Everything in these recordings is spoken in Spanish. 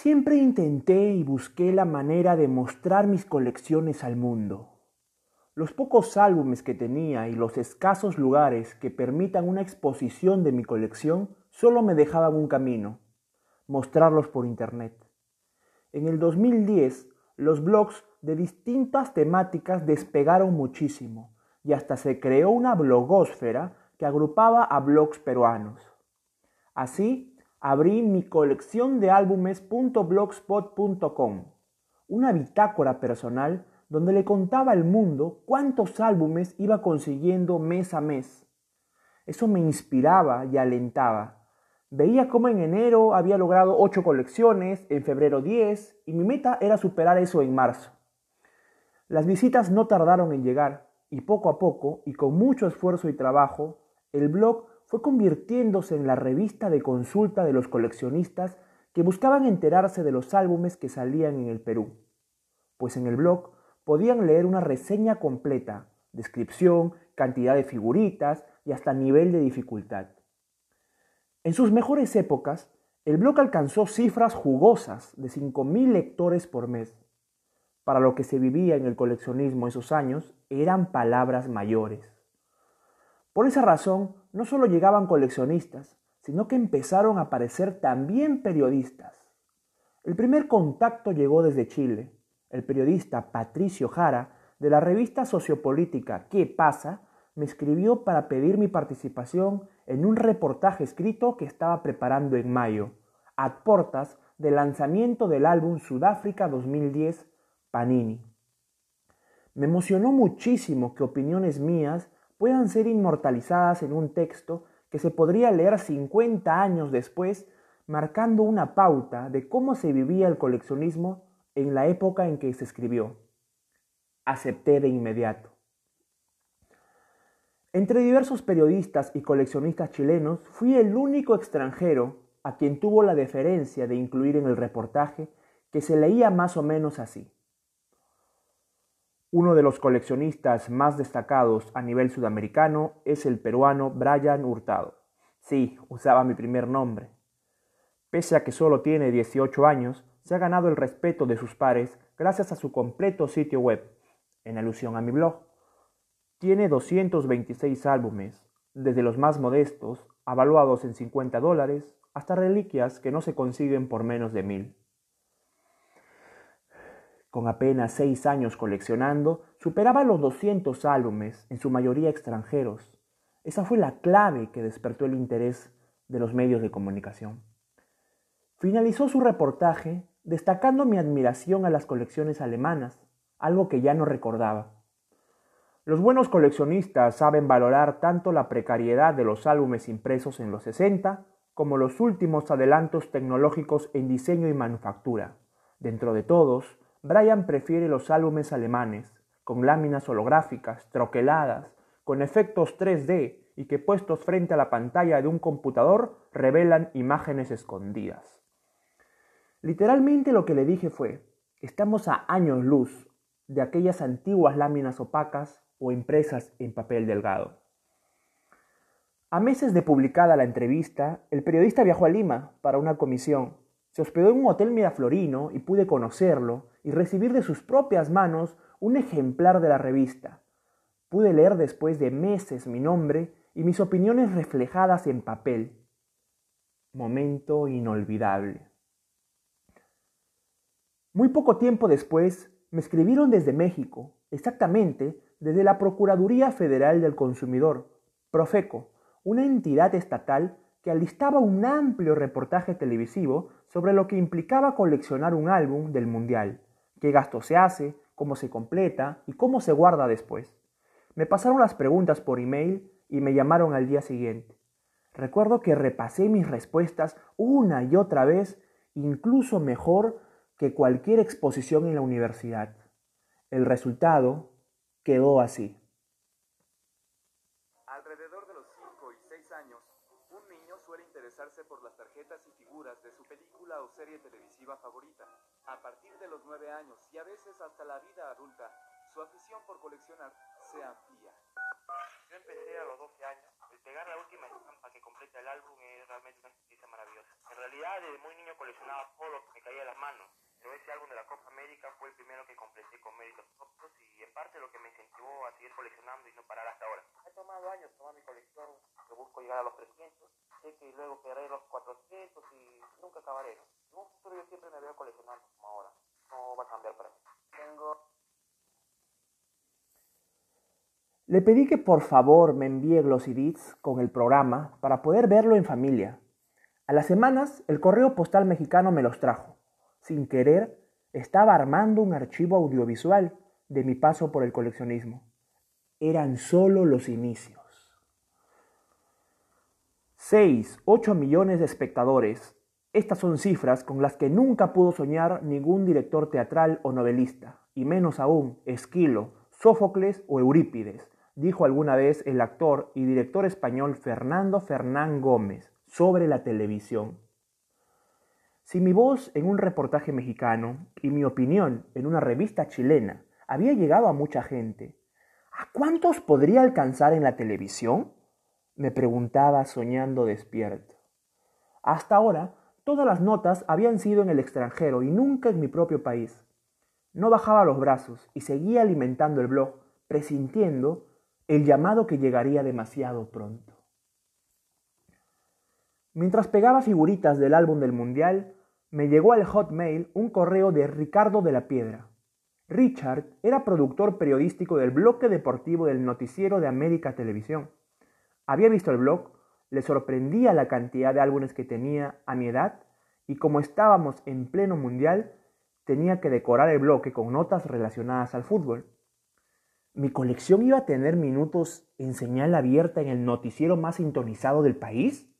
Siempre intenté y busqué la manera de mostrar mis colecciones al mundo. Los pocos álbumes que tenía y los escasos lugares que permitan una exposición de mi colección solo me dejaban un camino, mostrarlos por Internet. En el 2010, los blogs de distintas temáticas despegaron muchísimo y hasta se creó una blogósfera que agrupaba a blogs peruanos. Así, abrí mi colección de álbumes.blogspot.com, una bitácora personal donde le contaba al mundo cuántos álbumes iba consiguiendo mes a mes. Eso me inspiraba y alentaba. Veía cómo en enero había logrado 8 colecciones, en febrero 10, y mi meta era superar eso en marzo. Las visitas no tardaron en llegar, y poco a poco, y con mucho esfuerzo y trabajo, el blog fue convirtiéndose en la revista de consulta de los coleccionistas que buscaban enterarse de los álbumes que salían en el Perú. Pues en el blog podían leer una reseña completa, descripción, cantidad de figuritas y hasta nivel de dificultad. En sus mejores épocas, el blog alcanzó cifras jugosas de 5.000 lectores por mes. Para lo que se vivía en el coleccionismo esos años, eran palabras mayores. Por esa razón, no solo llegaban coleccionistas, sino que empezaron a aparecer también periodistas. El primer contacto llegó desde Chile, el periodista Patricio Jara, de la revista sociopolítica ¿Qué pasa?, me escribió para pedir mi participación en un reportaje escrito que estaba preparando en mayo, a portas del lanzamiento del álbum Sudáfrica 2010 Panini. Me emocionó muchísimo que opiniones mías puedan ser inmortalizadas en un texto que se podría leer 50 años después, marcando una pauta de cómo se vivía el coleccionismo en la época en que se escribió. Acepté de inmediato. Entre diversos periodistas y coleccionistas chilenos, fui el único extranjero a quien tuvo la deferencia de incluir en el reportaje que se leía más o menos así. Uno de los coleccionistas más destacados a nivel sudamericano es el peruano Brian Hurtado. Sí, usaba mi primer nombre. Pese a que solo tiene 18 años, se ha ganado el respeto de sus pares gracias a su completo sitio web, en alusión a mi blog. Tiene 226 álbumes, desde los más modestos, avaluados en 50 dólares, hasta reliquias que no se consiguen por menos de mil. Con apenas seis años coleccionando, superaba los 200 álbumes, en su mayoría extranjeros. Esa fue la clave que despertó el interés de los medios de comunicación. Finalizó su reportaje destacando mi admiración a las colecciones alemanas, algo que ya no recordaba. Los buenos coleccionistas saben valorar tanto la precariedad de los álbumes impresos en los 60 como los últimos adelantos tecnológicos en diseño y manufactura. Dentro de todos, Brian prefiere los álbumes alemanes, con láminas holográficas, troqueladas, con efectos 3D y que puestos frente a la pantalla de un computador revelan imágenes escondidas. Literalmente lo que le dije fue, estamos a años luz de aquellas antiguas láminas opacas o impresas en papel delgado. A meses de publicada la entrevista, el periodista viajó a Lima para una comisión. Se hospedó en un hotel miraflorino y pude conocerlo y recibir de sus propias manos un ejemplar de la revista. Pude leer después de meses mi nombre y mis opiniones reflejadas en papel. Momento inolvidable. Muy poco tiempo después, me escribieron desde México, exactamente desde la Procuraduría Federal del Consumidor, Profeco, una entidad estatal que alistaba un amplio reportaje televisivo sobre lo que implicaba coleccionar un álbum del Mundial, qué gasto se hace, cómo se completa y cómo se guarda después. Me pasaron las preguntas por email y me llamaron al día siguiente. Recuerdo que repasé mis respuestas una y otra vez, incluso mejor que cualquier exposición en la universidad. El resultado quedó así. Alrededor de los 5 y 6 años, un niño suele interesarse por las tarjetas y figuras de su película o serie televisiva favorita. A partir de los 9 años y a veces hasta la vida adulta, su afición por coleccionar se amplía. Yo empecé a los 12 años. El pegar la última estampa que completa el álbum es realmente una experiencia maravillosa. En realidad desde muy niño coleccionaba lo que me caía de las manos. Pero ese álbum de la Copa América fue el primero que completé con méritos propios y en parte lo que me incentivó a seguir coleccionando y no parar hasta ahora. He tomado años tomar mi colección, que busco llegar a los 300, sé que luego quedaré los 400 y nunca acabaré. En un futuro yo siempre me veo coleccionando como ahora. No va a cambiar para mí. Tengo Le pedí que por favor me envíe Glossy con el programa para poder verlo en familia. A las semanas, el correo postal mexicano me los trajo. Sin querer, estaba armando un archivo audiovisual de mi paso por el coleccionismo. Eran solo los inicios. 6, 8 millones de espectadores. Estas son cifras con las que nunca pudo soñar ningún director teatral o novelista, y menos aún Esquilo, Sófocles o Eurípides, dijo alguna vez el actor y director español Fernando Fernán Gómez sobre la televisión. Si mi voz en un reportaje mexicano y mi opinión en una revista chilena había llegado a mucha gente, ¿a cuántos podría alcanzar en la televisión? Me preguntaba soñando despierto. Hasta ahora, todas las notas habían sido en el extranjero y nunca en mi propio país. No bajaba los brazos y seguía alimentando el blog, presintiendo el llamado que llegaría demasiado pronto. Mientras pegaba figuritas del álbum del Mundial, me llegó al Hotmail un correo de Ricardo de la Piedra. Richard era productor periodístico del bloque deportivo del noticiero de América Televisión. Había visto el blog, le sorprendía la cantidad de álbumes que tenía a mi edad y como estábamos en pleno mundial, tenía que decorar el bloque con notas relacionadas al fútbol. ¿Mi colección iba a tener minutos en señal abierta en el noticiero más sintonizado del país?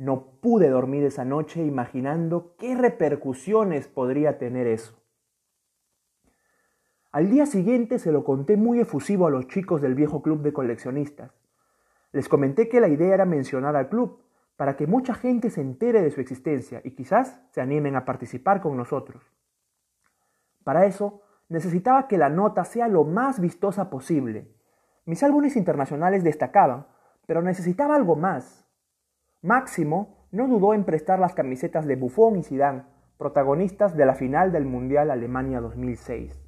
No pude dormir esa noche imaginando qué repercusiones podría tener eso. Al día siguiente se lo conté muy efusivo a los chicos del viejo club de coleccionistas. Les comenté que la idea era mencionar al club para que mucha gente se entere de su existencia y quizás se animen a participar con nosotros. Para eso, necesitaba que la nota sea lo más vistosa posible. Mis álbumes internacionales destacaban, pero necesitaba algo más. Máximo no dudó en prestar las camisetas de Buffon y Zidane, protagonistas de la final del Mundial Alemania 2006.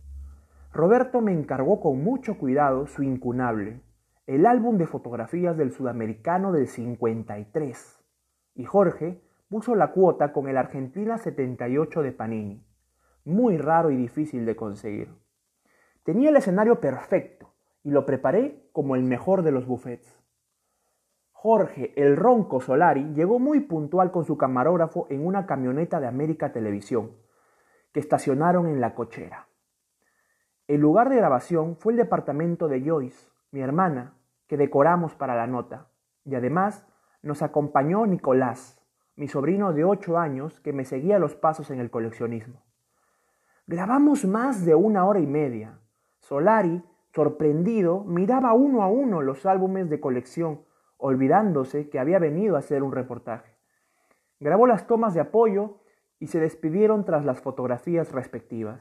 Roberto me encargó con mucho cuidado su incunable, el álbum de fotografías del sudamericano del 53, y Jorge puso la cuota con el Argentina 78 de Panini muy raro y difícil de conseguir. Tenía el escenario perfecto y lo preparé como el mejor de los buffets. Jorge el Ronco Solari llegó muy puntual con su camarógrafo en una camioneta de América Televisión, que estacionaron en la cochera. El lugar de grabación fue el departamento de Joyce, mi hermana, que decoramos para la nota, y además nos acompañó Nicolás, mi sobrino de ocho años que me seguía los pasos en el coleccionismo. Grabamos más de una hora y media. Solari, sorprendido, miraba uno a uno los álbumes de colección, olvidándose que había venido a hacer un reportaje. Grabó las tomas de apoyo y se despidieron tras las fotografías respectivas.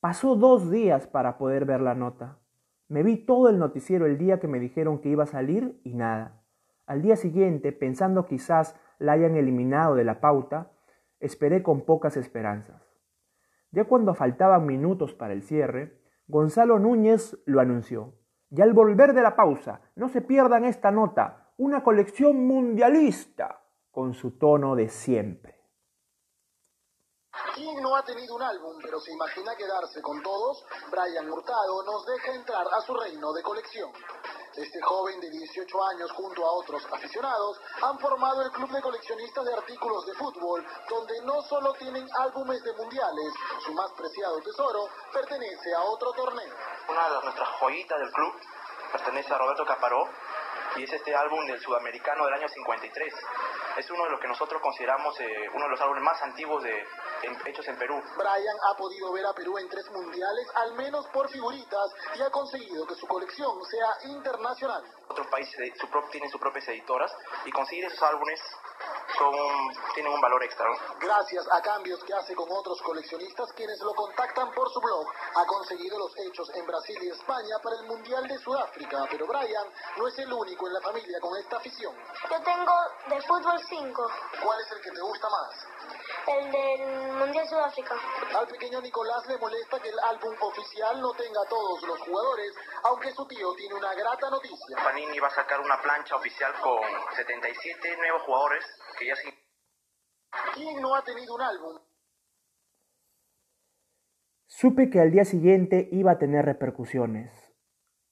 Pasó dos días para poder ver la nota. Me vi todo el noticiero el día que me dijeron que iba a salir y nada. Al día siguiente, pensando quizás la hayan eliminado de la pauta, esperé con pocas esperanzas. Ya cuando faltaban minutos para el cierre, Gonzalo Núñez lo anunció. Y al volver de la pausa, no se pierdan esta nota, una colección mundialista, con su tono de siempre. ¿Quién no ha tenido un álbum pero se imagina quedarse con todos? Brian Hurtado nos deja entrar a su reino de colección. Este joven de 18 años junto a otros aficionados han formado el Club de Coleccionistas de Artículos de Fútbol, donde no solo tienen álbumes de mundiales, su más preciado tesoro pertenece a otro torneo. Una de nuestras joyitas del club pertenece a Roberto Caparó y es este álbum del sudamericano del año 53 es uno de los que nosotros consideramos eh, uno de los álbumes más antiguos de, hechos en Perú. Brian ha podido ver a Perú en tres mundiales, al menos por figuritas, y ha conseguido que su colección sea internacional. Otros países su tienen sus propias editoras y conseguir esos álbumes son, tienen un valor extra. Gracias a cambios que hace con otros coleccionistas quienes lo contactan por su blog, ha conseguido los hechos en Brasil y España para el Mundial de Sudáfrica, pero Brian no es el único en la familia con esta afición. Yo tengo de fútbol 5. ¿Cuál es el que te gusta más? El del Mundial Sudáfrica. Al pequeño Nicolás le molesta que el álbum oficial no tenga a todos los jugadores, aunque su tío tiene una grata noticia. Panini va a sacar una plancha oficial con 77 nuevos jugadores que ya se... ¿Quién no ha tenido un álbum? Supe que al día siguiente iba a tener repercusiones.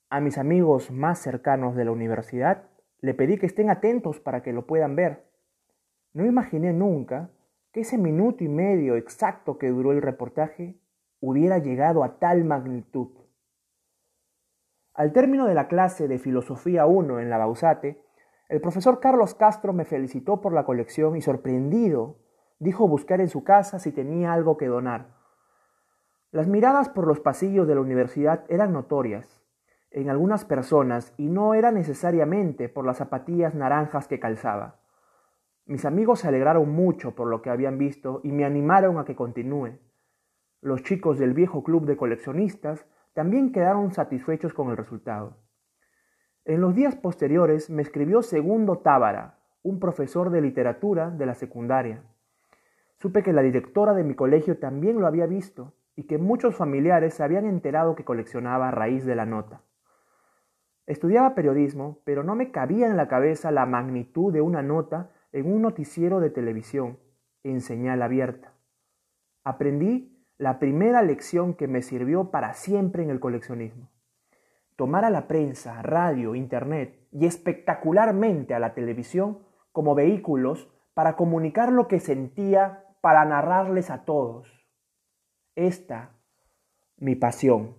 A mis amigos más cercanos de la universidad le pedí que estén atentos para que lo puedan ver. No imaginé nunca ese minuto y medio exacto que duró el reportaje hubiera llegado a tal magnitud. Al término de la clase de Filosofía 1 en la Bausate, el profesor Carlos Castro me felicitó por la colección y sorprendido dijo buscar en su casa si tenía algo que donar. Las miradas por los pasillos de la universidad eran notorias en algunas personas y no era necesariamente por las zapatillas naranjas que calzaba. Mis amigos se alegraron mucho por lo que habían visto y me animaron a que continúe. Los chicos del viejo club de coleccionistas también quedaron satisfechos con el resultado. En los días posteriores me escribió Segundo Tábara, un profesor de literatura de la secundaria. Supe que la directora de mi colegio también lo había visto y que muchos familiares se habían enterado que coleccionaba a raíz de la nota. Estudiaba periodismo, pero no me cabía en la cabeza la magnitud de una nota en un noticiero de televisión en señal abierta. Aprendí la primera lección que me sirvió para siempre en el coleccionismo. Tomar a la prensa, radio, internet y espectacularmente a la televisión como vehículos para comunicar lo que sentía, para narrarles a todos. Esta, mi pasión.